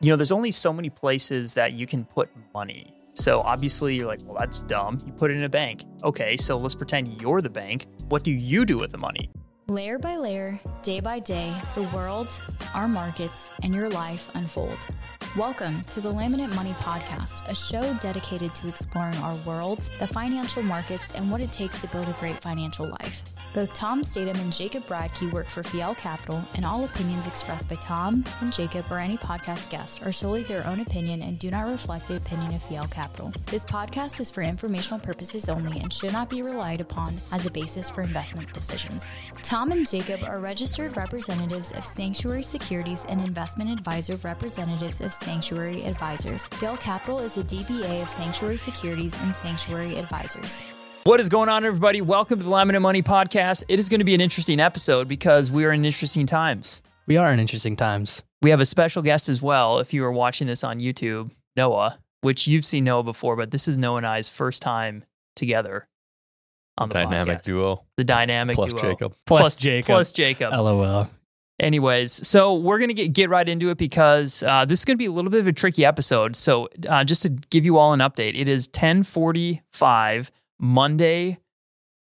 you know, there's only so many places that you can put money. So obviously you're like, well, that's dumb. You put it in a bank. Okay, so let's pretend you're the bank. What do you do with the money? Layer by layer, day by day, the world, our markets, and your life unfold. Welcome to the Laminate Money Podcast, a show dedicated to exploring our world, the financial markets, and what it takes to build a great financial life. Both Tom Statham and Jacob Bradkey work for Fjell Capital, and all opinions expressed by Tom and Jacob or any podcast guest are solely their own opinion and do not reflect the opinion of Fjell Capital. This podcast is for informational purposes only and should not be relied upon as a basis for investment decisions. Tom and Jacob are registered representatives of Sanctuary Securities and investment advisor representatives of Sanctuary Advisors. Fjell Capital is a DBA of Sanctuary Securities and Sanctuary Advisors. What is going on, everybody? Welcome to the Laminate Money Podcast. It is going to be an interesting episode because we are in interesting times. We are in interesting times. We have a special guest as well. If you are watching this on YouTube, Noah, which you've seen Noah before, but this is Noah and I's first time together on the dynamic podcast. duo The dynamic plus duo. Jacob. Plus Jacob. Plus Jacob. LOL. Anyways, so we're gonna get get right into it because uh, this is gonna be a little bit of a tricky episode. So uh, just to give you all an update, it is ten forty five Monday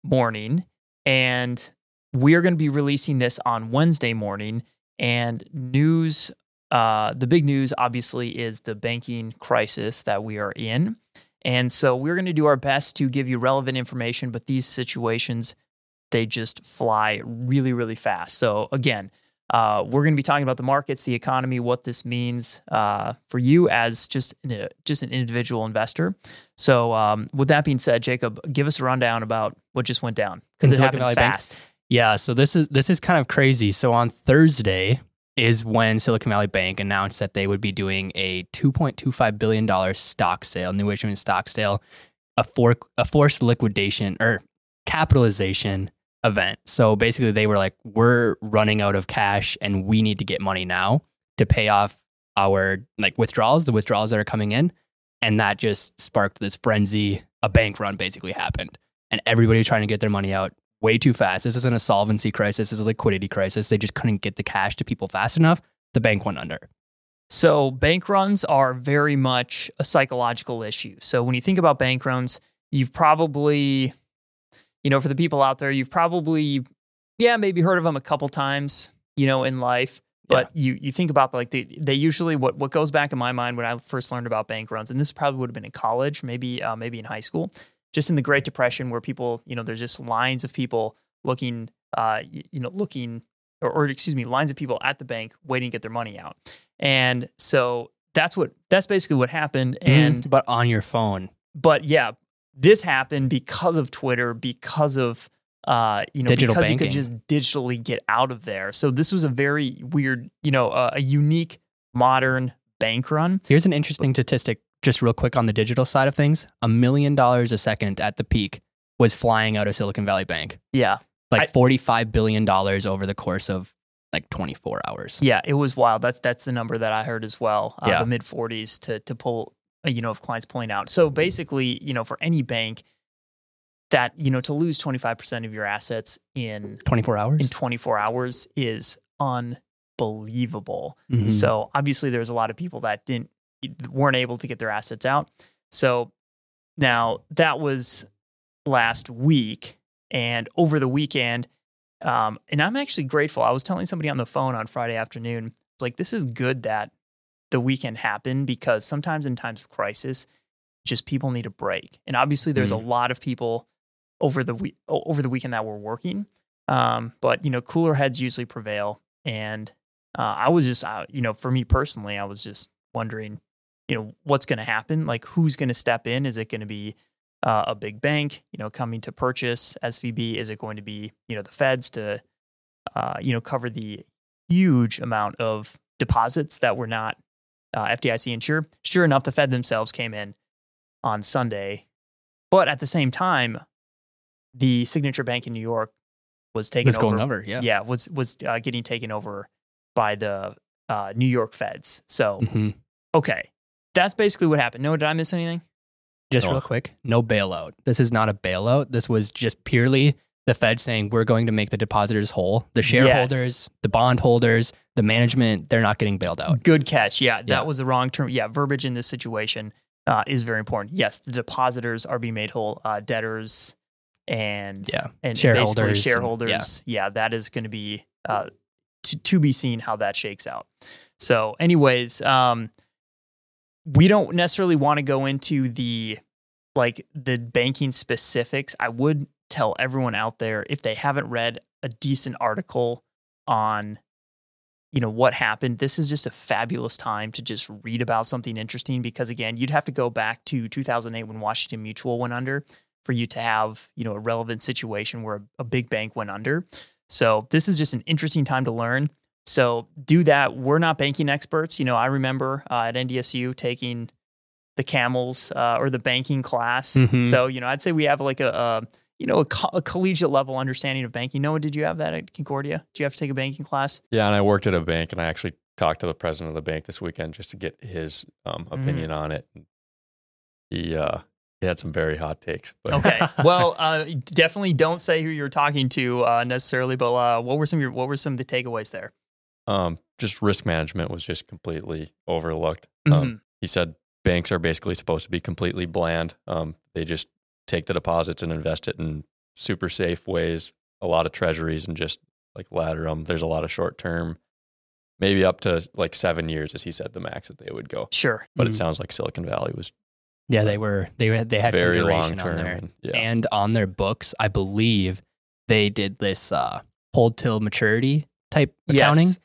morning, and we are going to be releasing this on Wednesday morning. And news, uh, the big news, obviously, is the banking crisis that we are in. And so we're going to do our best to give you relevant information, but these situations, they just fly really, really fast. So again, uh, we're going to be talking about the markets, the economy, what this means uh, for you as just an, just an individual investor. So, um, with that being said, Jacob, give us a rundown about what just went down because it happened Valley Bank? fast. Yeah, so this is this is kind of crazy. So on Thursday is when Silicon Valley Bank announced that they would be doing a 2.25 billion dollar stock sale, new issuance stock sale, a for a forced liquidation or capitalization event. So basically they were like we're running out of cash and we need to get money now to pay off our like withdrawals, the withdrawals that are coming in, and that just sparked this frenzy. A bank run basically happened and everybody trying to get their money out way too fast. This isn't a solvency crisis, this is a liquidity crisis. They just couldn't get the cash to people fast enough. The bank went under. So bank runs are very much a psychological issue. So when you think about bank runs, you've probably, you know, for the people out there, you've probably, yeah, maybe heard of them a couple times, you know, in life. But you you think about like they, they usually what what goes back in my mind when I first learned about bank runs, and this probably would have been in college, maybe uh, maybe in high school, just in the Great Depression, where people, you know, there's just lines of people looking, uh, you know, looking or, or excuse me, lines of people at the bank waiting to get their money out. And so that's what that's basically what happened. And but on your phone. but yeah, this happened because of Twitter, because of uh, you know, Digital because you could just digitally get out of there. So this was a very weird, you know, uh, a unique modern bank run. Here's an interesting statistic, just real quick on the digital side of things. A million dollars a second at the peak was flying out of Silicon Valley Bank. Yeah, Like I- $45 billion over the course of like 24 hours. yeah, it was wild. That's that's the number that I heard as well. Uh, Yeah. the mid 40s to to pull, you know, of clients pulling out. So basically, you know, for any bank, that you know, to lose 25 percent of your assets in 24 hours? in 24 hours is unbelievable. Mhm. So obviously there's a lot of people that didn't weren't able to get their assets out. So now that was last week and over the weekend um, and I'm actually grateful. I was telling somebody on the phone on Friday afternoon, like this is good that the weekend happen because sometimes in times of crisis, just people need a break. And obviously there's a lot of people over the week over the weekend that were working. Um, but you know, cooler heads usually prevail. And uh, I was just, uh, you know, for me personally, I was just wondering, you know, what's going to happen? Like, who's going to step in? Is it going to be uh, a big bank, you know, coming to purchase SVB? Is it going to be, you know, the feds to, uh, you know, cover the huge amount of deposits that were not uh, FDIC insured? Sure enough, the Fed themselves came in on Sunday. But at the same time, the Signature Bank in New York was taken was over. going over. Yeah. Yeah, was was uh, getting taken over by the uh, New York Feds. So Mhm. okay, that's basically what happened. No, did I miss anything? Just No. real quick, no bailout. This is not a bailout. This was just purely the Fed saying we're going to make the depositors whole. The shareholders, the bondholders, the management, they're not getting bailed out. Good catch. Yeah, that Yeah. was the wrong term. Yeah, verbiage in this situation uh, is very important. Yes, the depositors are being made whole. Uh, debtors and Yeah. and Shareholders basically and- shareholders. yeah. that is going to be uh, to, to be seen how that shakes out. So, anyways, um, we don't necessarily want to go into the like the banking specifics. I would tell everyone out there if they haven't read a decent article on you know what happened this is just a fabulous time to just read about something interesting because again you'd have to go back to 2008 when washington mutual went under for you to have you know a relevant situation where a, a big bank went under. So this is just an interesting time to learn. So do that. We're not banking experts. You know i remember uh, at ndsu taking the camels uh, or the banking class. Mhm. so you know i'd say we have like a, a you know a, co- a collegiate level understanding of banking noah did you have that at concordia did you have to take a banking class Yeah, and I worked at a bank, and I actually talked to the president of the bank this weekend just to get his um, Mm-hmm. opinion on it. He uh, he had some very hot takes. But Okay. well, uh, definitely don't say who you're talking to uh, necessarily, but uh, what were some of your, what were some of the takeaways there? um, just risk management was just completely overlooked. Um, he said banks are basically supposed to be completely bland. Um, they just take the deposits and invest it in super safe ways, a lot of treasuries, and just like ladder them. There's a lot of short term, maybe up to like seven years, as he said, the max that they would go. Sure. But Mhm. it sounds like Silicon Valley was Yeah, they were they were- they had very some long duration on term. there. And, yeah. And on their books, I believe they did this uh, hold till maturity type accounting. Yes.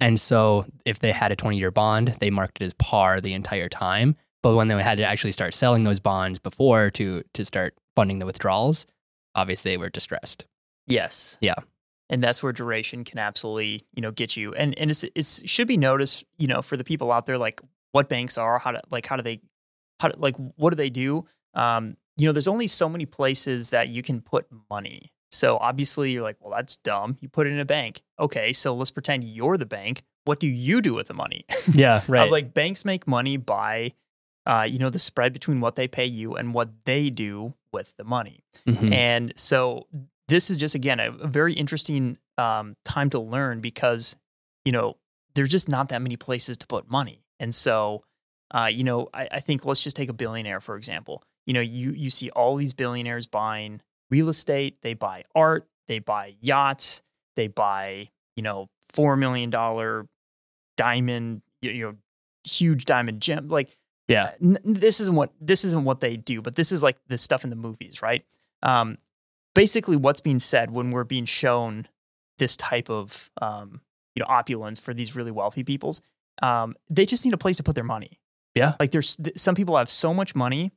And so if they had a 20 year bond, they marked it as par the entire time. But when they had to actually start selling those bonds before to to start funding the withdrawals, obviously they were distressed. Yes. Yeah. And that's where duration can absolutely, you know, get you. And and it's it's should be noticed, you know, for the people out there, like what banks are, how to like how do they, how do, like what do they do? Um, you know, there's only so many places that you can put money. So obviously you're like, well, that's dumb. You put it in a bank. Okay, so let's pretend you're the bank. What do you do with the money? Yeah, right. I was like, banks make money by, uh, you know, the spread between what they pay you and what they do with the money. Mhm. And so this is just again a, a very interesting um, time to learn because you know there's just not that many places to put money, and so uh, you know I, I think let's just take a billionaire for example. You know, you you see all these billionaires buying real estate, they buy art, they buy yachts, they buy you know four million dollar diamond, you know, huge diamond gem like yeah. n- this isn't what this isn't what they do, but this is like the stuff in the movies, right? Um, basically, what's being said when we're being shown this type of um, you know opulence for these really wealthy peoples, um, they just need a place to put their money. Yeah. like there's th- some people have so much money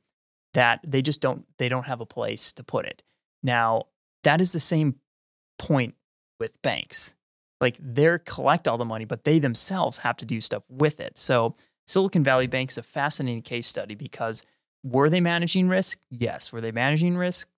that they just don't they don't have a place to put it. Now that is the same point with banks. Like they're collect all the money, but they themselves have to do stuff with it. So Silicon Valley Bank is a fascinating case study because were they managing risk? Yes. Were they managing risk?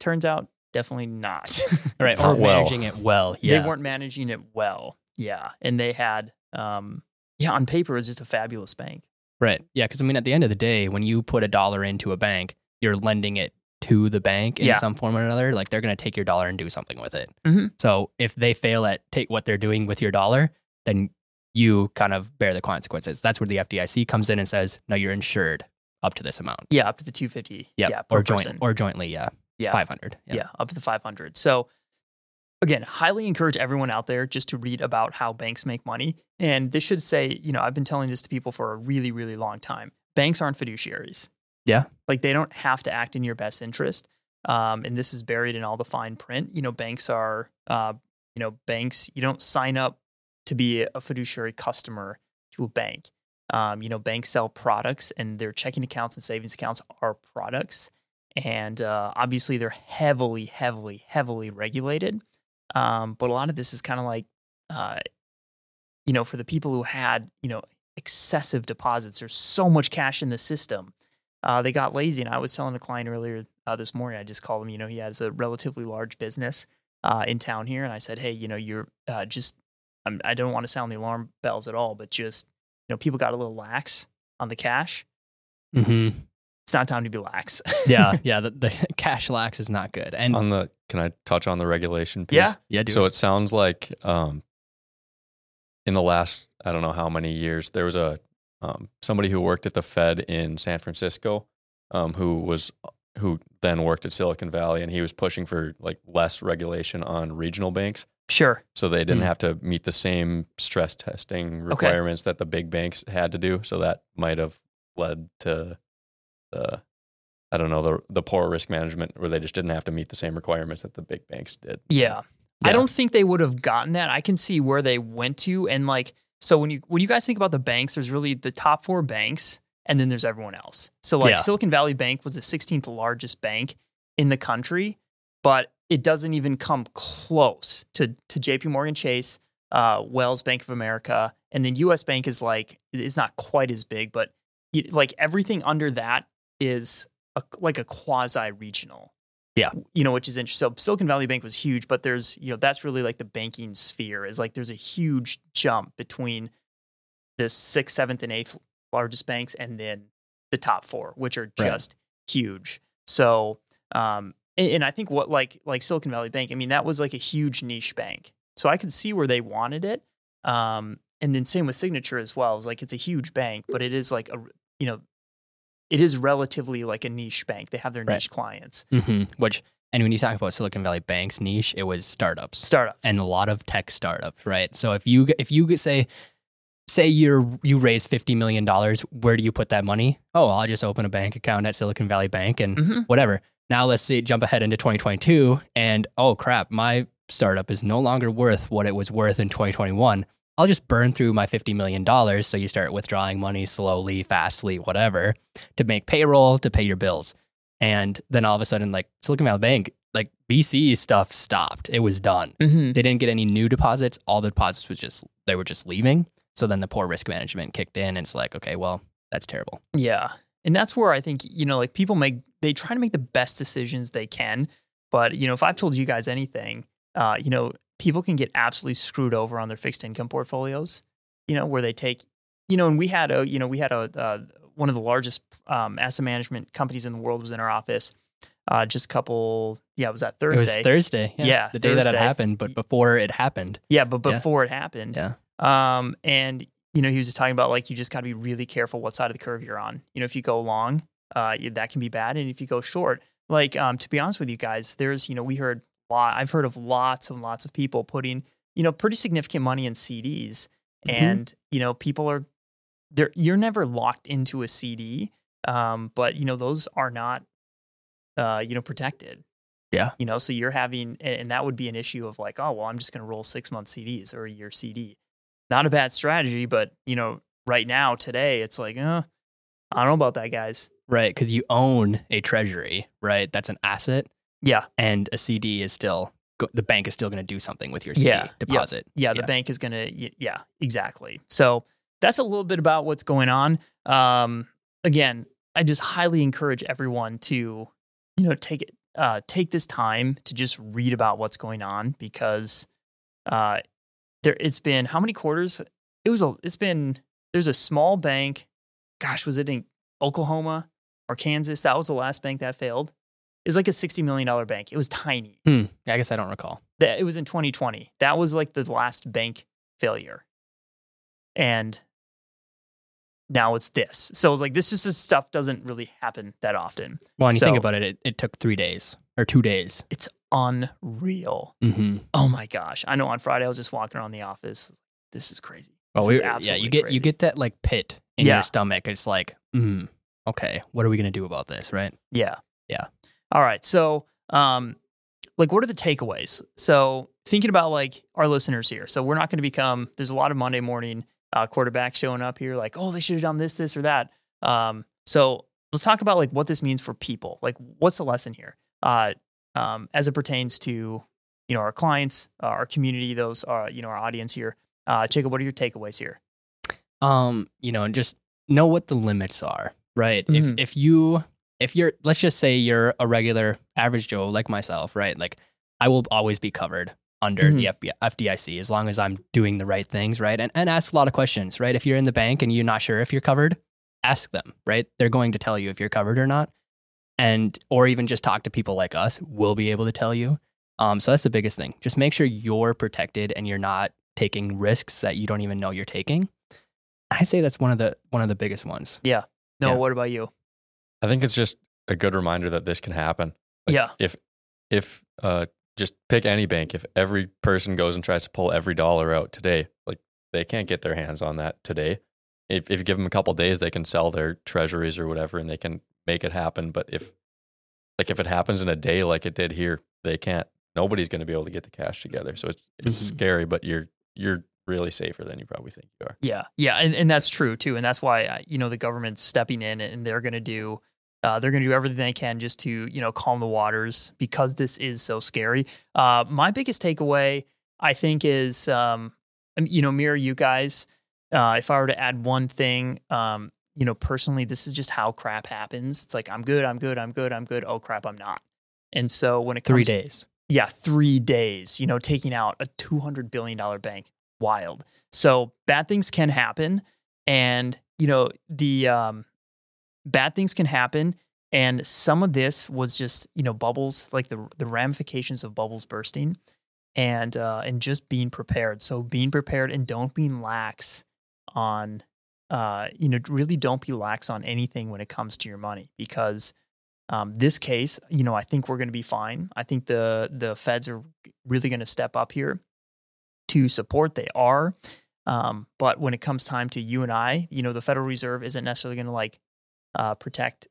Turns out definitely not. Right. Or well. managing it well. Yeah. They weren't managing it well. Yeah. And they had, um, yeah, on paper, it was just a fabulous bank. Right. Yeah. Because I mean, at the end of the day, when you put a dollar into a bank, you're lending it to the bank in Yeah. some form or another. Like they're going to take your dollar and do something with it. Mhm. So if they fail at take what they're doing with your dollar, then you kind of bear the consequences. That's where the FDIC comes in and says, no, you're insured up to this amount. Yeah. Up to the 250. Yep. Yeah. Or joint person. or jointly, yeah. yeah. 500. Yeah. up to the 500. So, again, highly encourage everyone out there just to read about how banks make money. And this should say, you know, I've been telling this to people for a really, really long time. Banks aren't fiduciaries. Yeah. Like they don't have to act in your best interest. Um, and this is buried in all the fine print. You know, banks are, uh, you know, banks, you don't sign up to be a fiduciary customer to a bank. Um, you know, banks sell products and their checking accounts and savings accounts are products. And uh, obviously they're heavily, heavily, heavily regulated. Um, but a lot of this is kind of like, uh, you know, for the people who had, you know, excessive deposits, there's so much cash in the system. Uh, they got lazy. And I was telling a client earlier uh, this morning, I just called him, you know, he has a relatively large business uh, in town here. And I said, hey, you know, you're uh, just, I'm, I don't want to sound the alarm bells at all, but just, you know, people got a little lax on the cash. Mm-hmm. it's not time to be lax. yeah, yeah. The, the cash lax is not good. And on the can I touch on the regulation piece? Yeah. yeah, dude. So it sounds like um, in the last I don't know how many years there was a um, somebody who worked at the Fed in San Francisco um, who was who then worked at Silicon Valley and he was pushing for like less regulation on regional banks sure. so they didn't Hmm. have to meet the same stress testing requirements that the big banks had to do so that might have led to the I don't know the the poor risk management where they just didn't have to meet the same requirements that the big banks did. Yeah. I don't think they would have gotten that. I can see where they went to and like so when you when you guys think about the banks, there's really the top four banks and then there's everyone else. So like Yeah. Silicon Valley Bank was the 16th largest bank in the country, but it doesn't even come close to to JP Morgan Chase, uh, Wells Bank of America, and then US Bank is like is not quite as big, but y- like everything under that is a, like a quasi regional Yeah. you know, which is interesting. So Silicon Valley Bank was huge, but there's, you know, that's really like the banking sphere is like there's a huge jump between the sixth, seventh, and eighth largest banks and then the top four, which are Right. just huge. So, um, and, and I think what like like Silicon Valley Bank, I mean, that was like a huge niche bank. So I could see where they wanted it. Um, and then same with Signature as well. It's like it's a huge bank, but it is like a you know, it is relatively like a niche bank. They have their Right. niche clients. Mhm. which and when you talk about Silicon Valley Bank's niche, it was startups. Startups. and a lot of tech startups, right? So if you if you say say you're you raise fifty million dollars, where do you put that money? Oh, I'll just open a bank account at Silicon Valley Bank and Mhm. whatever. Now let's see jump ahead into 2022 and oh crap, my startup is no longer worth what it was worth in 2021. I'll just burn through my $50 million. So you start withdrawing money slowly, fastly, whatever, to make payroll, to pay your bills. And then all of a sudden, like Silicon Valley Bank, like VC stuff stopped. It was done Mhm. they didn't get any new deposits. All the deposits was just they were just leaving. So then the poor risk management kicked in, and it's like, okay, well, that's terrible. Yeah. And that's where I think, you know, like people make, they try to make the best decisions they can. But, you know, if I've told you guys anything, uh, you know, people can get absolutely screwed over on their fixed income portfolios, you know, where they take, you know, and we had a, you know, we had a, uh, one of the largest um, asset management companies in the world was in our office uh, just a couple, yeah, it was that Thursday. It was Thursday. Yeah, Yeah, the day that it happened, but before it happened. Yeah, but Yeah. before it happened. Yeah. Um, and you know, he was just talking about like you just got to be really careful what side of the curve you're on. You know, if you go long, uh, that can be bad, and if you go short, like um, to be honest with you guys, there's you know we heard lot. I've heard of lots and lots of people putting you know pretty significant money in CDs, Mhm. and you know people are there. You're never locked into a CD, um, but you know those are not uh, you know protected. Yeah. You know, so you're having, and and that would be an issue of like, oh, well, I'm just going to roll six month CDs or a year CD. Not a bad strategy, but you know, right now, today, it's like, uh, I don't know about that, guys. Right, because you own a treasury, right? That's an asset, Yeah. and a CD is still the bank is still going to do something with your CD Yeah, yeah. deposit. Yeah. The Yeah. bank is going to, yeah, exactly. So that's a little bit about what's going on. Um, again, I just highly encourage everyone to, you know, take it, uh, take this time to just read about what's going on because, uh, there, it's been how many quarters? It was a, it's been, there's a small bank. Gosh, was it in Oklahoma or Kansas? That was the last bank that failed. It was like a $60 million bank. It was tiny. Hmm. I guess I don't recall. That it was in 2020. That was like the last bank failure. And now it's this. So it's like this just this stuff doesn't really happen that often. Well, when you think about it, it, it took three days or two days. It's unreal. Mm-hmm. Oh my gosh. I know on Friday I was just walking around the office. This is crazy. This is we, yeah, you get crazy. you get that like pit in Yeah. your stomach. It's like, mm, okay, what are we gonna do about this, right? Yeah. Yeah. All right. So, um, like, what are the takeaways? So, thinking about like our listeners here. So, we're not going to become. There's a lot of Monday morning uh, quarterbacks showing up here, like, oh, they should have done this, this, or that. Um, so, let's talk about like what this means for people. Like, what's the lesson here, uh, um, as it pertains to you know our clients, uh, our community, those uh, you know our audience here. Uh, Jacob, what are your takeaways here? um, you know, and just know what the limits are, right? Mhm. If if you if you're let's just say you're a regular average Joe like myself, right? Like I will always be covered under the FBI, FDIC as long as I'm doing the right things, right? And and ask a lot of questions, right? If you're in the bank and you're not sure if you're covered, ask them, right? They're going to tell you if you're covered or not. And, or even just talk to people like us, we'll be able to tell you. Um, so that's the biggest thing. Just make sure you're protected and you're not taking risks that you don't even know you're taking. I say that's one of the one of the biggest ones. No, Yeah. what about you? I think it's just a good reminder that this can happen. Like, yeah. If if uh just pick any bank, if every person goes and tries to pull every dollar out today, like they can't get their hands on that today. If if you give them a couple days, they can sell their treasuries or whatever, and they can make it happen. But if like if it happens in a day, like it did here, they can't. Nobody's going to be able to get the cash together. So it's it's Mhm. scary, but you're you're really safer than you probably think you are. Yeah, yeah, and, and that's true too, and that's why uh, you know the government's stepping in and they're going to do uh, they're going to do everything they can just to you know calm the waters because this is so scary. Uh, my biggest takeaway, I think, is um, you know mirror you guys. Uh, if I were to add one thing, um, you know, personally, this is just how crap happens. It's like I'm good, I'm good, I'm good, I'm good. Oh crap, I'm not. And so when it comes Three days. yeah, three days, you know, taking out a $200 billion bank. Wild. So bad things can happen. And, you know, the um, bad things can happen. And some of this was just, you know, bubbles, like the, the ramifications of bubbles bursting and, uh, and just being prepared. So being prepared and don't be lax on, uh, you know, really don't be lax on anything when it comes to your money because um, this case, you know, I think we're going to be fine. I think the the feds are really going to step up here to support. They are, um, but when it comes time to you and I, you know, the Federal Reserve isn't necessarily going to like uh, protect.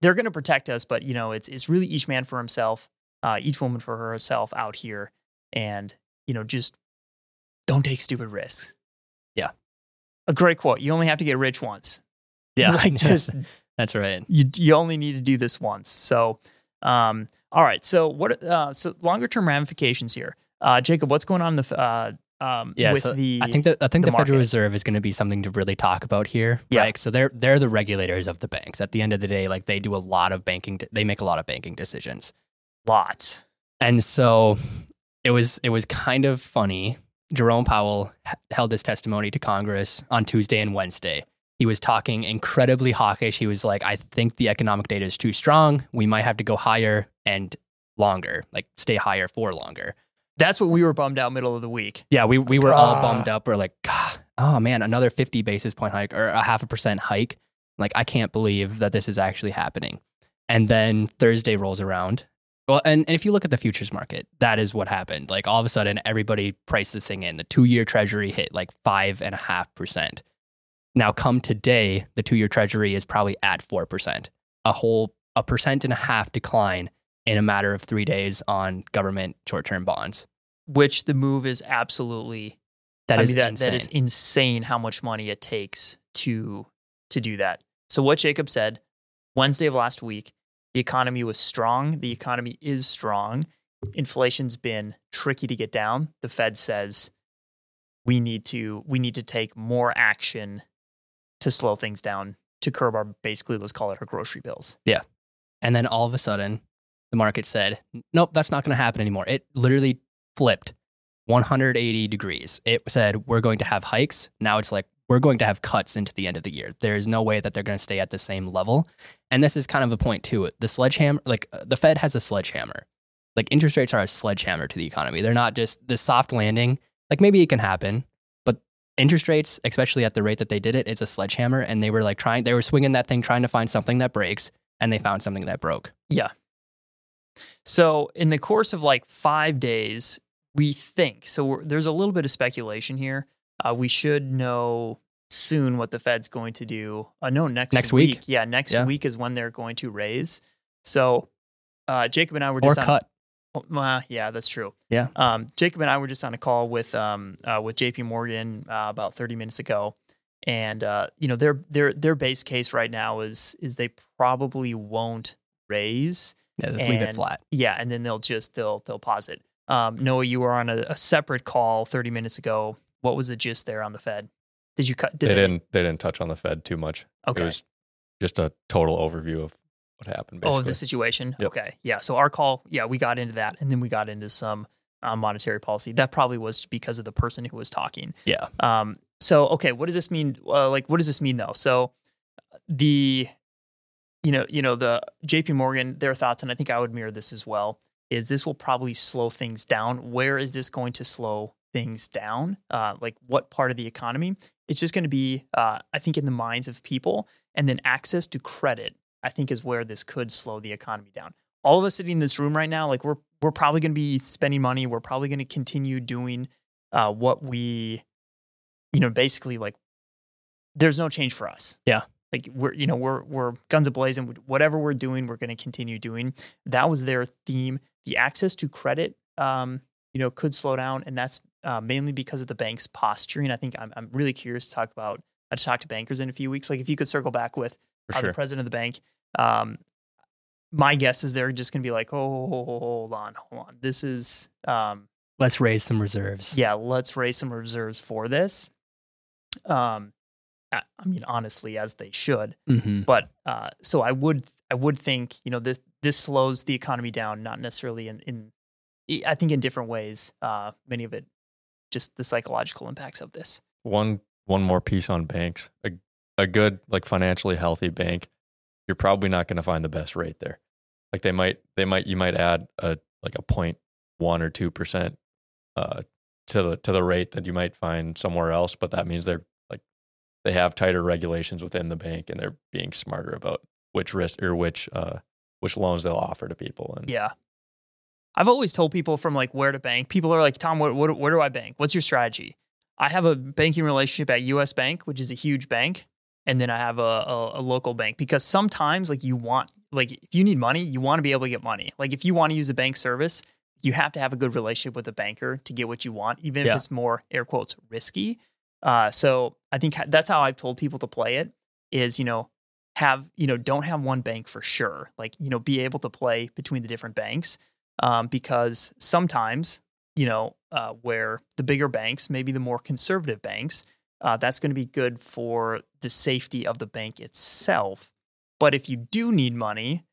They're going to protect us, but you know, it's it's really each man for himself, uh, each woman for herself out here, and you know, just don't take stupid risks. Yeah. a great quote. You only have to get rich once. Yeah. like just That's right. you you only need to do this once. So, um, all right. So what? Uh, so longer term ramifications here, uh, Jacob. What's going on in the uh, um, Yeah, with so the? I think that I think the the, Federal. Reserve is going to be something to really talk about here. Yeah. Right? So they're they're the regulators of the banks. At the end of the day, like they do a lot of banking. They make a lot of banking decisions. lots. And so it was it was kind of funny. Jerome Powell held his testimony to Congress on Tuesday and Wednesday. He was talking incredibly hawkish. He was like, "I think the economic data is too strong. We might have to go higher and longer, like stay higher for longer." That's what we were bummed out middle of the week. Yeah, we we were all bummed up. We're like, "God, oh man, another 50 basis point hike or a half a percent hike. Like, I can't believe that this is actually happening. And then Thursday rolls around. Well, and, and if you look at the futures market, that is what happened. Like all of a sudden, everybody priced this thing in. The two year treasury hit like five and a half percent. Now, come today, the two year treasury is probably at four percent. A whole a percent and a half decline in a matter of three days on government short term bonds. Which the move is absolutely. That I is mean, that, insane. that is insane how much money it takes to to do that. So what Jacob said Wednesday of last week, the economy was strong. The economy is strong. Inflation's been tricky to get down. The Fed says we need to we need to take more action to slow things down to curb our basically let's call it our grocery bills. Yeah. And then all of a sudden, the market said, nope, that's not going to happen anymore. It literally flipped 180 degrees. It said, we're going to have hikes. Now it's like, we're going to have cuts into the end of the year. There's no way that they're going to stay at the same level. And this is kind of a point too. The sledgehammer, like uh, the Fed has a sledgehammer. Like interest rates are a sledgehammer to the economy. They're not just the soft landing. Like maybe it can happen, but interest rates, especially at the rate that they did it, it's a sledgehammer. And they were like trying, they were swinging that thing, trying to find something that breaks, and they found something that broke. So, in the course of like five days, we think so. We're, there's a little bit of speculation here. Uh, we should know soon what the Fed's going to do. Uh, no, next Next week? Yeah, next Yeah. week is when they're going to raise. So, uh, Jacob and I were Or just on, cut. uh, yeah, that's true. Yeah. Um, Jacob and I were just on a call with um, uh, with J.P. Morgan uh, about 30 minutes ago, and uh, you know their their their base case right now is is they probably won't raise. Yeah, just leave it flat. Yeah, and then they'll just they'll they'll pause it. Um, Noah, you were on a, a separate call 30 minutes ago. What was the gist there on the Fed? Did you cut? Did they didn't they didn't touch on the Fed too much. Okay. It was just a total overview of what happened. Basically. Oh, the situation. Yep. Okay. Yeah. So our call, yeah, we got into that, and then we got into some uh, monetary policy. That probably was because of the person who was talking. Yeah. Um. So okay, what does this mean? Uh, like, what does this mean though? So, the you know, you know, the JP Morgan, their thoughts, and I think I would mirror this as well, is this will probably slow things down. Where is this going to slow things down? Uh, like what part of the economy? It's just going to be, uh, I think, in the minds of people, and then access to credit. I think is where this could slow the economy down. All of us sitting in this room right now, like we're we're probably going to be spending money. We're probably going to continue doing uh, what we, you know, basically like. There's no change for us. Yeah like we're you know we're we're guns ablazing whatever we're doing we're going to continue doing. That was their theme. The access to credit um, you know could slow down and that's uh, mainly because of the bank's posturing i think I'm, I'm really curious to talk about i talk to bankers in a few weeks. Like if you could circle back with uh, sure. the president of the bank um, my guess is they're just going to be like oh hold on hold on. This is um, Let's raise some reserves. yeah let's raise some reserves for this. Um, I, I mean honestly as they should hmm but uh, so I would I would think you know this this slows the economy down, not necessarily in in I think in different ways. Uh, many of it just the psychological impacts of this. one one more piece on banks. A a good like financially healthy bank, you're probably not going to find the best rate there. Like they might they might you might add a like a point one or two percent uh to the to the rate that you might find somewhere else, but that means they're like they have tighter regulations within the bank and they're being smarter about which risk or which uh which loans they'll offer to people and Yeah. I've always told people from like where to bank. People are like, Tom, what, what, where do I bank? What's your strategy? I have a banking relationship at US Bank, which is a huge bank. And then I have a, a, a local bank because sometimes, like, you want, like, if you need money, you want to be able to get money. Like, if you want to use a bank service, you have to have a good relationship with a banker to get what you want, even Yeah. if it's more air quotes risky. Uh, so I think that's how I've told people to play it is, you know, have, you know, don't have one bank for sure. Like, you know, be able to play between the different banks um, because sometimes, you know, uh, where the bigger banks, maybe the more conservative banks, uh, that's going to be good for the safety of the bank itself. But if you do need money,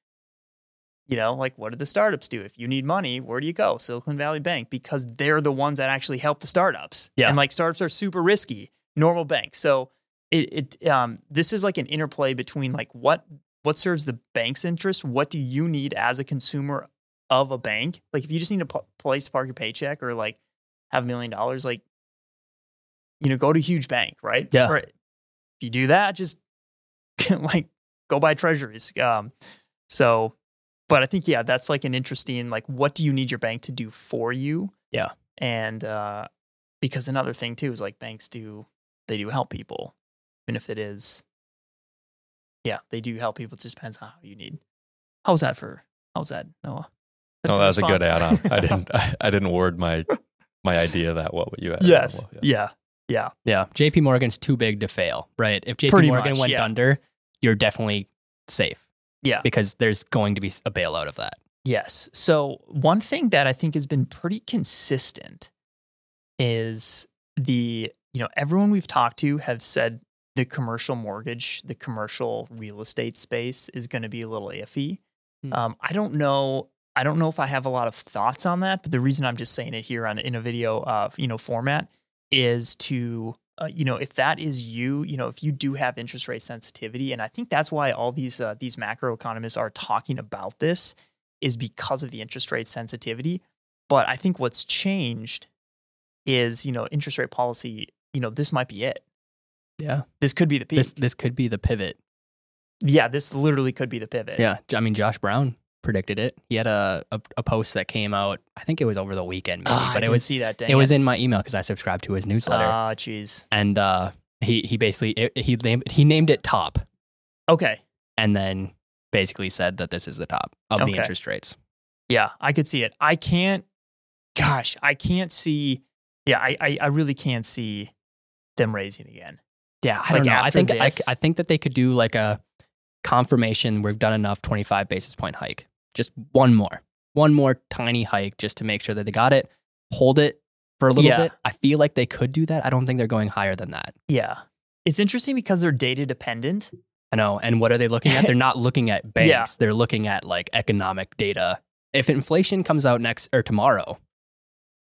you know, like what do the startups do? If you need money, where do you go? Silicon Valley Bank, because they're the ones that actually help the startups. Yeah. And like startups are super risky, normal banks. So it, it um, this is like an interplay between like what what serves the bank's interest, what do you need as a consumer of a bank? Like if you just need a p- place to park your paycheck or like have a million dollars, like you know, go to a huge bank, right? Yeah. Or if you do that, just like go buy treasuries. Um, so, but I think yeah, that's like an interesting like, what do you need your bank to do for you? Yeah. and uh, because another thing too is like banks do they do help people, even if it is, yeah, they do help people. It just depends on how you need. How was that for? How was that, Noah? Oh, that was a good add-on. I didn't. I, I didn't word my my idea that what you had. Yes. Well, yeah. Yeah. Yeah. Yeah, JP Morgan's too big to fail, right? If JP Pretty Morgan much, went yeah. under, you're definitely safe Yeah. because there's going to be a bailout of that. Yes. So one thing that I think has been pretty consistent is the, you know, everyone we've talked to have said the commercial mortgage, the commercial real estate space is going to be a little iffy. Hmm. Um, I don't know. I don't know if I have a lot of thoughts on that, but the reason I'm just saying it here on in a video, uh, you know, format is to, uh, you know, if that is you, you know, if you do have interest rate sensitivity, and I think that's why all these uh, these macro economists are talking about this is because of the interest rate sensitivity. But I think what's changed is, you know, interest rate policy, you know, this might be it. Yeah. This could be the peak. This this could be the pivot. yeah, this literally could be the pivot. Yeah. I mean, Josh Brown predicted it. He had a, a, a post that came out, I think it was over the weekend, maybe, I but it didn't was see that. Dang it was in my email because I subscribed to his newsletter. Ah, jeez. and uh, he he basically it, he named he named it top, okay. and then basically said that this is the top of Okay. the interest rates. Yeah, I could see it. I can't. Gosh, I can't see. Yeah, I I, I really can't see them raising again. Yeah, I Like don't know. I think I, I think that they could do like a confirmation. We've done enough twenty five basis point hike. Just one more, one more tiny hike, just to make sure that they got it. Hold it for a little Yeah. bit. I feel like they could do that. I don't think they're going higher than that. Yeah, it's interesting because they're data dependent. I know. And what are they looking at? They're not looking at banks. Yeah. They're looking at like economic data. If inflation comes out next or tomorrow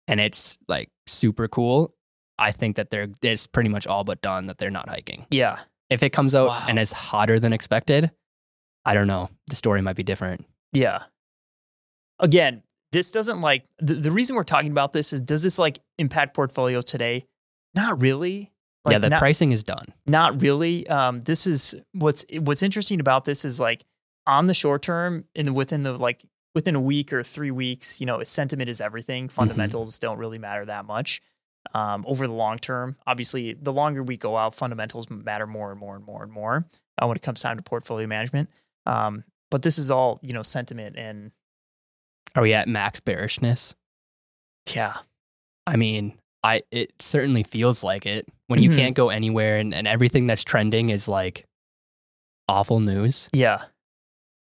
and it's like super cool, I think that they're it's pretty much all but done that they're not hiking. Yeah, If it comes out Wow. and it's hotter than expected, I don't know. The story might be different. Yeah. Again, this doesn't like the, the reason we're talking about this is does this like impact portfolio today? Not really. Like, yeah, the not, pricing is done. not really. Um, this is what's what's interesting about this is like on the short term in the, within the like within a week or three weeks, you know, sentiment is everything. Fundamentals don't really matter that much. Um, over the long term, obviously, the longer we go out, fundamentals matter more and more and more and more uh, when it comes time to portfolio management. Um, but this is all you know, sentiment and Are we at max bearishness? yeah, I mean, I it certainly feels like it when you Mhm. can't go anywhere and, and everything that's trending is like awful news. yeah,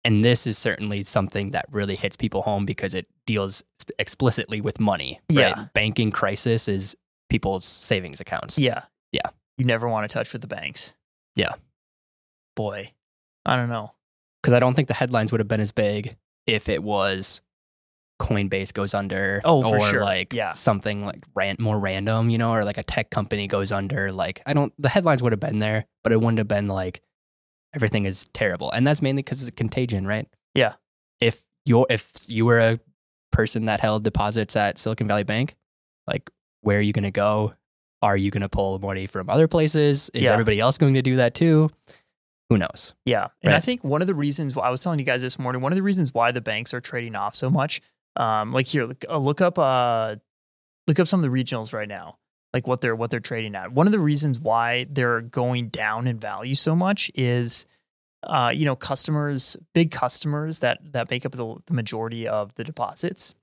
And this is certainly something that really hits people home because it deals explicitly with money. Yeah. Banking crisis is people's savings accounts. yeah, Yeah. You never want to touch with the banks. Yeah. boy, I don't know. Because I don't think the headlines would have been as big if it was Coinbase goes under. Oh, for or sure. like Yeah. something like ran- more random, you know, or like a tech company goes under. Like I don't, the headlines would have been there, but it wouldn't have been like everything is terrible. And that's mainly because it's a contagion, right? Yeah. If you're, if you were a person that held deposits at Silicon Valley Bank, like where are you going to go? Are you going to pull money from other places? Is Yeah. everybody else going to do that too? Who knows? Yeah. And I think one of the reasons I was telling you guys this morning, one of the reasons why the banks are trading off so much, um, like here, look, uh, look up, uh, look up some of the regionals right now, like what they're what they're trading at. One of the reasons why they're going down in value so much is, uh, you know, customers, big customers that that make up the, the majority of the deposits.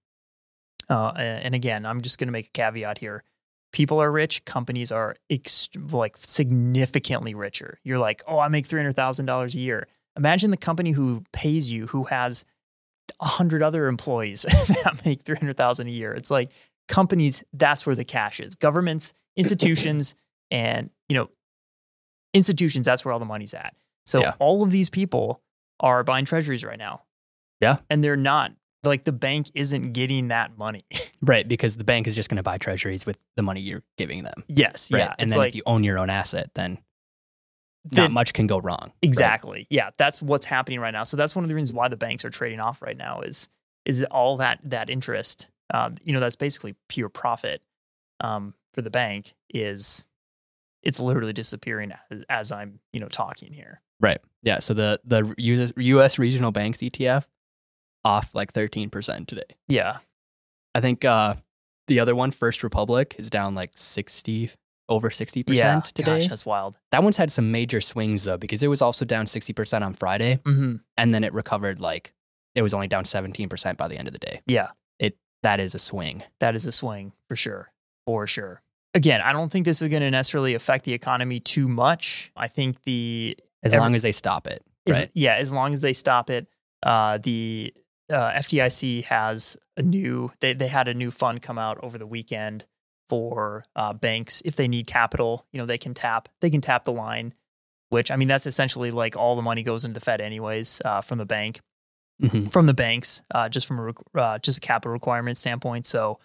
Uh, and again, I'm just going to make a caveat here. People are rich. Companies are ext- like significantly richer. You're like, oh, I make three hundred thousand dollars a year. Imagine the company who pays you, who has a hundred other employees that make three hundred thousand a year. It's like companies. That's where the cash is. Governments, institutions, and you know, institutions. That's where all the money's at. So Yeah. all of these people are buying treasuries right now. Yeah. and they're not like the bank isn't getting that money. Right, because the bank is just going to buy treasuries with the money you're giving them. yes, Right. yeah. and then like if you own your own asset, then not much can go wrong. right? Exactly. Yeah, that's what's happening right now. So that's one of the reasons why the banks are trading off right now is is all that that interest. Um, you know, that's basically pure profit um, for the bank. Is it's literally disappearing as, as I'm you know talking here. Right. Yeah. So the the US, US regional banks ETF off like 13% today. Yeah. I think uh, the other one, First Republic, is down like 60, over 60% Yeah. today. Gosh, that's wild. that one's had some major swings though, because it was also down 60% on Friday hmm and then it recovered like it was only down 17% by the end of the day. Yeah, It, That is a swing. that is a swing for sure. For sure. Again, I don't think this is going to necessarily affect the economy too much. I think the As Every- long as they stop it. Right. Yeah, as long as they stop it. Uh, the uh, FDIC has a new. They they had a new fund come out over the weekend for uh, banks if they need capital. You know, they can tap. They can tap the line, which I mean that's essentially like all the money goes into the Fed anyways uh, from the bank Mhm. from the banks, uh, just from a uh, just a capital requirement standpoint. So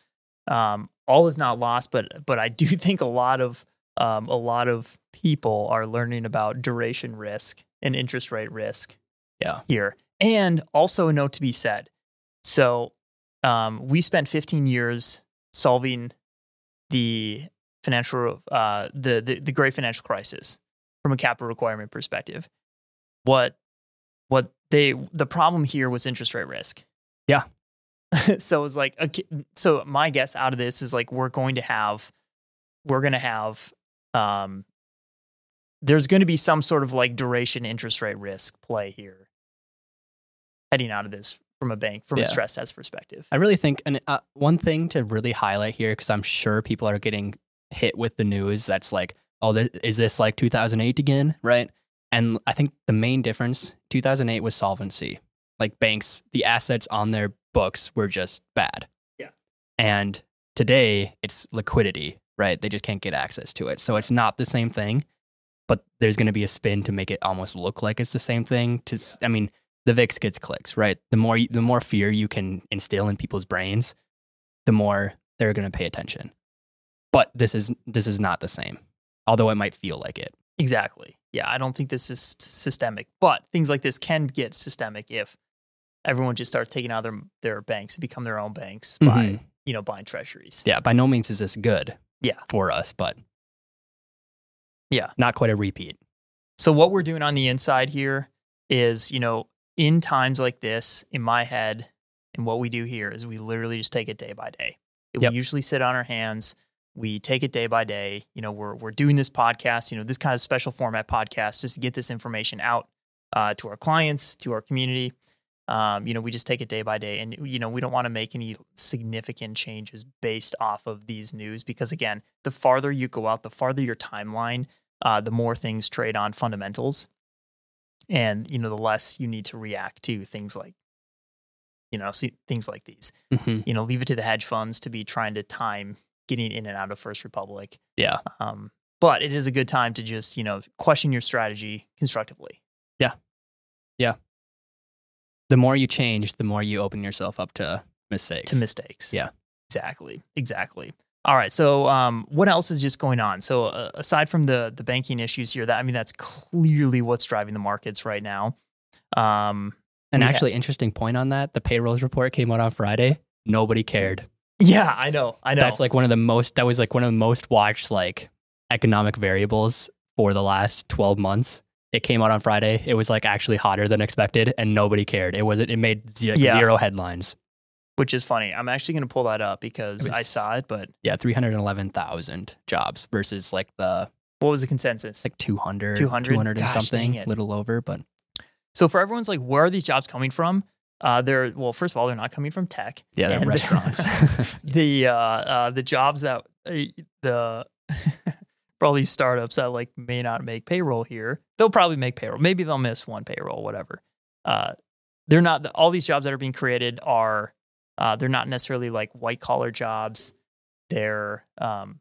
um, all is not lost, but but I do think a lot of um, a lot of people are learning about duration risk and interest rate risk. Yeah. Here, and also a note to be said. So um, we spent 15 years solving the financial uh, the, the the great financial crisis from a capital requirement perspective. What what they the problem here was interest rate risk. Yeah. so it's like okay, so my guess out of this is like we're going to have we're going to have um there's going to be some sort of like duration interest rate risk play here heading out of this from a bank from Yeah. a stress test perspective. I really think, and uh, one thing to really highlight here, because I'm sure people are getting hit with the news that's like, oh, this, is this like 2008 again? Right. And I think the main difference 2008 was solvency. Like banks, the assets on their books were just bad. Yeah. And today it's liquidity, right? They just can't get access to it. So it's not the same thing, but there's going to be a spin to make it almost look like it's the same thing. To, I mean, the VIX gets clicks, right? The more the more fear you can instill in people's brains, the more they're going to pay attention. But this is this is not the same, although it might feel like it. Exactly. yeah, I don't think this is systemic, but things like this can get systemic if everyone just starts taking out their their banks and become their own banks by Mhm. you know buying treasuries. Yeah, by no means is this good. Yeah. For us, but Yeah. not quite a repeat. So what we're doing on the inside here is, you know, in times like this, in my head, and what we do here is we literally just take it day by day. Yep. We usually sit on our hands. We take it day by day. You know, we're we're doing this podcast, you know, this kind of special format podcast just to get this information out uh, to our clients, to our community. Um, you know, we just take it day by day, and you know, we don't want to make any significant changes based off of these news because, again, the farther you go out, the farther your timeline, uh, the more things trade on fundamentals, and you know, the less you need to react to things like, you know, see, things like these. Mhm. You know, leave it to the hedge funds to be trying to time getting in and out of First Republic. Yeah. Um, but it is a good time to just you know question your strategy constructively. Yeah. Yeah. The more you change, the more you open yourself up to mistakes. to mistakes. Yeah. exactly, exactly. All right. So, um, what else is just going on? So, uh, aside from the the banking issues here, that I mean, that's clearly what's driving the markets right now. Um, An we ha- actually interesting point on that, the payrolls report came out on Friday. Nobody cared. yeah, I know, I know. That's like one of the most that was like one of the most watched like economic variables for the last 12 months. It came out on Friday. It was like actually hotter than expected and nobody cared. It wasn't it made Yeah. zero headlines. Which is funny. I'm actually going to pull that up because It I saw it. But Yeah, 311,000 jobs versus like the what was the consensus? like 200 200? 200 and Gosh, something, it. little over, but so for everyone's like, where are these jobs coming from? Uh, they're well, first of all, they're not coming from tech. yeah, they're And- restaurants. the uh, uh, the jobs that uh, the for all these startups that like may not make payroll here, they'll probably make payroll. Maybe they'll miss one payroll, whatever. Uh, they're not all these jobs that are being created are uh, they're not necessarily like white collar jobs. They're um,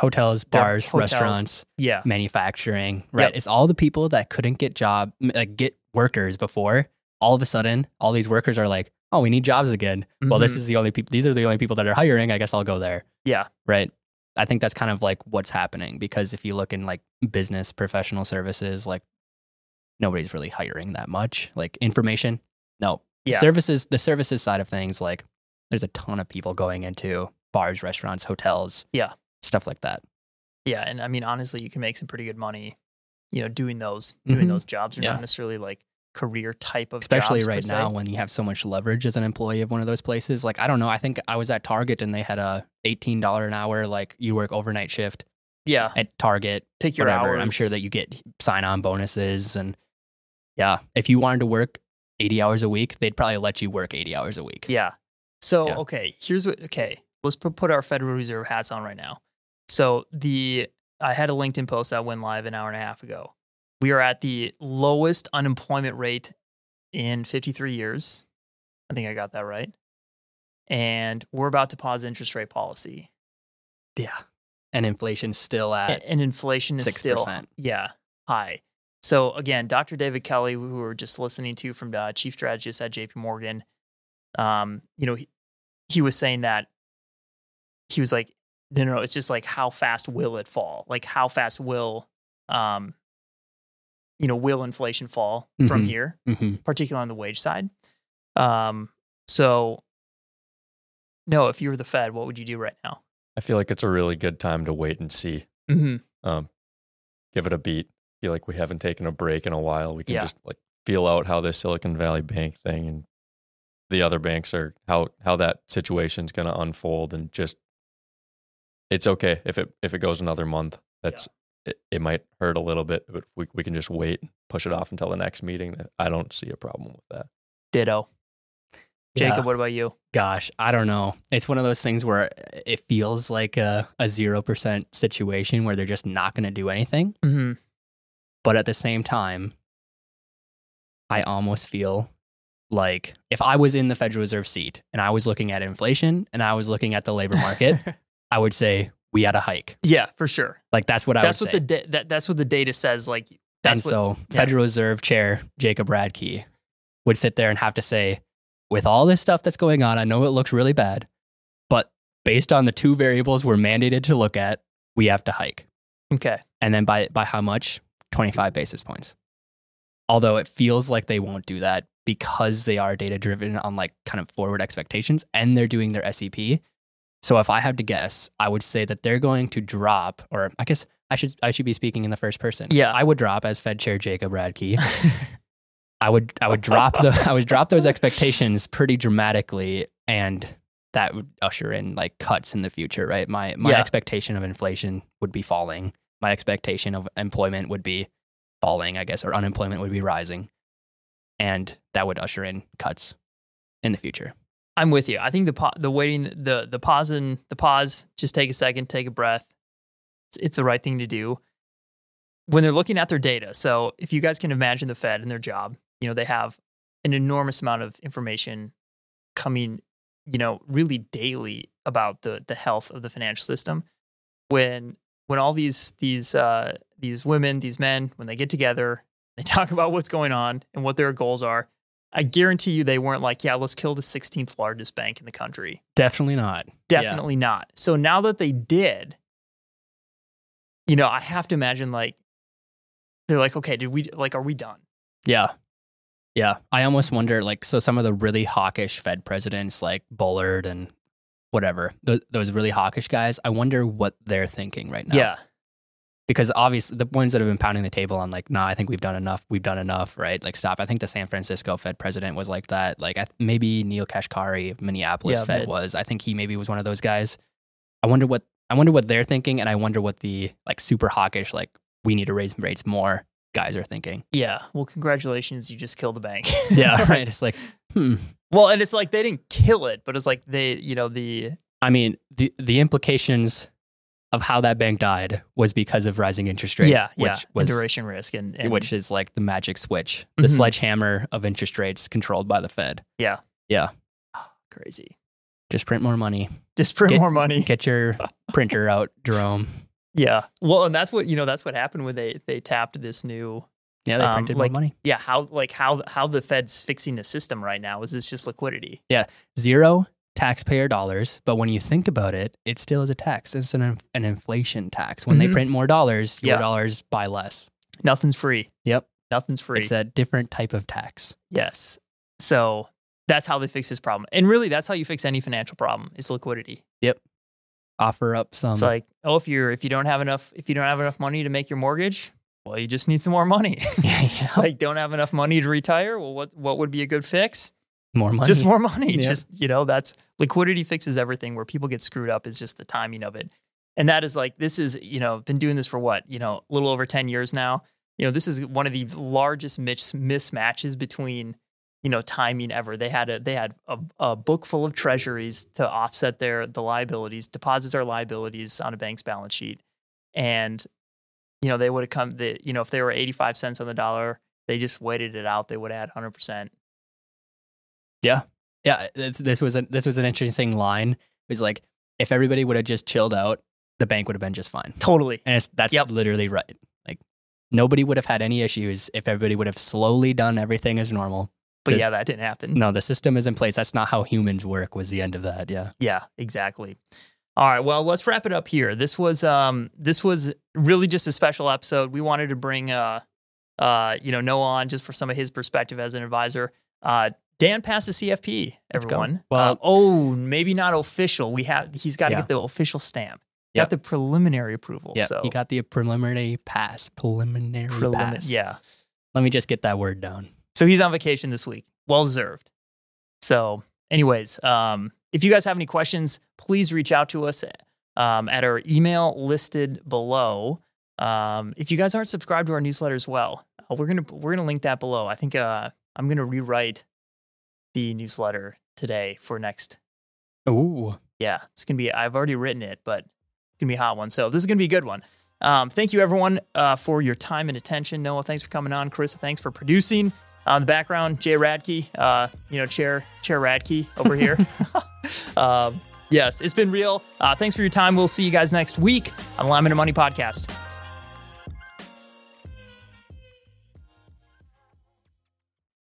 hotels, bars, hotels. restaurants, yeah, manufacturing, right? Yep. It's all the people that couldn't get job like get workers before. All of a sudden, all these workers are like, "Oh, we need jobs again." Well, this Mhm. is the only people. These are the only people that are hiring. I guess I'll go there. yeah, Right. I think that's kind of like what's happening because if you look in like business, professional services, like nobody's really hiring that much. Like information, no. Yeah. Services, the services side of things, like there's a ton of people going into bars, restaurants, hotels, Yeah. stuff like that. yeah. And I mean, honestly, you can make some pretty good money, you know, doing those doing Mhm. those jobs. They're Yeah. not necessarily like career type of especially right se. now when you have so much leverage as an employee of one of those places. Like I don't know, I think I was at Target and they had a eighteen dollar an hour like you work overnight shift Yeah, at Target. pick your whatever. hours. I'm sure that you get sign on bonuses and yeah, if you wanted to work eighty hours a week, they'd probably let you work eighty hours a week. Yeah. So Yeah. okay, here's what. Okay, let's put our Federal Reserve hats on right now. So the I had a LinkedIn post that went live an hour and a half ago. We are at the lowest unemployment rate in 53 years. I think I got that right. And we're about to pause interest rate policy. Yeah. And inflation's still at A- and inflation is still 6%. yeah high. So again, Dr. David Kelly, who we are just listening to from the chief strategist at J.P. Morgan, um, you know, he, he was saying that he was like, no, no, no, it's just like how fast will it fall? Like how fast will, um, you know, will inflation fall from Mhm. here, hmm particularly on the wage side? Um, so no, if you were the Fed, what would you do right now? I feel like it's a really good time to wait and see. Mm-hmm. Um, give it a beat. Feel like we haven't taken a break in a while. We can Yeah. just like feel out how this Silicon Valley Bank thing and the other banks are how how that situation's going to unfold and just it's okay if it if it goes another month. That's it, it might hurt a little bit, but we we can just wait, push it off until the next meeting. I don't see a problem with that. Ditto. Jacob, Yeah. what about you? Gosh, I don't know. It's one of those things where it feels like a a zero percent situation where they're just not going to do anything. Mm-hmm. But at the same time, I almost feel like if I was in the Federal Reserve seat and I was looking at inflation and I was looking at the labor market, I would say we had a hike. yeah, for sure. Like that's what I that's would what say. the da- that, that's what the data says. Like that's and what, so yeah. Federal Reserve Chair Jacob Radke would sit there and have to say, with all this stuff that's going on, I know it looks really bad, but based on the two variables we're mandated to look at, we have to hike. okay. And then by by how much? 25 basis points. Although it feels like they won't do that because they are data driven on like kind of forward expectations and they're doing their SEP. So if I had to guess, I would say that they're going to drop, or I guess I should I should be speaking in the first person. Yeah. I would drop as Fed Chair Jacob Radke. I would I would drop the I would drop those expectations pretty dramatically, and that would usher in like cuts in the future, right? My my Yeah. expectation of inflation would be falling. My expectation of employment would be falling, I guess, or unemployment would be rising, and that would usher in cuts in the future. I'm with you. I think the the waiting the the pause and the pause. Just take a second, take a breath. It's, it's the right thing to do when they're looking at their data. So if you guys can imagine the Fed and their job, you know they have an enormous amount of information coming, you know, really daily about the the health of the financial system. When when all these these uh, these women, these men, when they get together, they talk about what's going on and what their goals are. I guarantee you they weren't like, yeah, let's kill the 16th largest bank in the country. Definitely not. Yeah. Definitely not. So now that they did, you know, I have to imagine like they're like, okay, did we like are we done? Yeah. Yeah. I almost wonder like so some of the really hawkish Fed presidents like Bullard and whatever, th- those really hawkish guys, I wonder what they're thinking right now. Yeah. Because obviously the ones that have been pounding the table on like, nah, I think we've done enough. We've done enough, right? Like stop. I think the San Francisco Fed president was like that. Like I maybe Neel Kashkari of Minneapolis Yeah, Fed mid. was. I think he maybe was one of those guys. I wonder what I wonder what they're thinking and I wonder what the like super hawkish like we need to raise rates more guys are thinking. Yeah. Well, congratulations, you just killed the bank. Yeah, right. It's like, hmm. Well, and it's like they didn't kill it, but it's like they, you know, the I mean, the the implications of how that bank died was because of rising interest rates. yeah, which yeah, was and duration risk and, and which is like the magic switch, the Mhm. sledgehammer of interest rates controlled by the Fed. Yeah, yeah, oh, crazy. Just print more money. Just print Get- more money. Get your printer out, Jerome. Yeah. Well, and that's what you know. That's what happened when they they tapped this new. Yeah, they Um, printed like- more money. Yeah. How like how how the Fed's fixing the system right now is this just liquidity? Yeah, Zero taxpayer dollars, but when you think about it, it still is a tax. It's an an inflation tax. When Mhm. they print more dollars, your Yeah. dollars buy less. Nothing's free. Yep. Nothing's free. It's a different type of tax. yes. So that's how they fix this problem, and really that's how you fix any financial problem is liquidity. Yep offer up some. It's like oh, if you're if you don't have enough if you don't have enough money to make your mortgage, well, you just need some more money. yeah, yeah. like don't have enough money to retire. Well, what what would be a good fix? more money. Just more money. Yeah. Just, you know, that's liquidity fixes everything. Where people get screwed up is just the timing of it. And that is like, this is, you know, been doing this for what, you know, a little over 10 years now. You know, this is one of the largest mis- mismatches between, you know, timing ever. They had a, they had a, a book full of treasuries to offset their, the liabilities. Deposits are liabilities on a bank's balance sheet. And, you know, they would have come, the, you know, if they were 85 cents on the dollar, they just waited it out. They would have had 100%. Yeah, Yeah. this was a, this was an interesting line. It was like if everybody would have just chilled out, the bank would have been just fine. Totally. And it's, that's Yep. literally right. Like nobody would have had any issues if everybody would have slowly done everything as normal. But yeah, that didn't happen. No, the system is in place. That's not how humans work. Was the end of that? Yeah. Yeah, exactly. All right, well, let's wrap it up here. This was um this was really just a special episode. We wanted to bring uh uh you know Noah on just for some of his perspective as an advisor. Uh Dan passed the CFP, everyone. Well- Uh, oh, maybe not official. We have he's got to Yeah. get the official stamp. Yep. Got the preliminary approval. Yeah. so He got the preliminary pass. Preliminary prelim- pass. yeah. Let me just get that word down. So he's on vacation this week. Well deserved. So, anyways, um, if you guys have any questions, please reach out to us um, at our email listed below. Um, if you guys aren't subscribed to our newsletter as well, uh, we're gonna we're gonna link that below. I think uh, I'm gonna rewrite the newsletter today for next. Ooh. Yeah, it's gonna be. I've already written it, but it's gonna be a hot one. So this is gonna be a good one. Um, thank you everyone uh, for your time and attention. Noah, thanks for coming on. Chris, thanks for producing. On the background, Jay Radke, uh, you know, Chair Chair Radke over here. um, yes, it's been real. Uh, thanks for your time. We'll see you guys next week on the Alignment of Money podcast.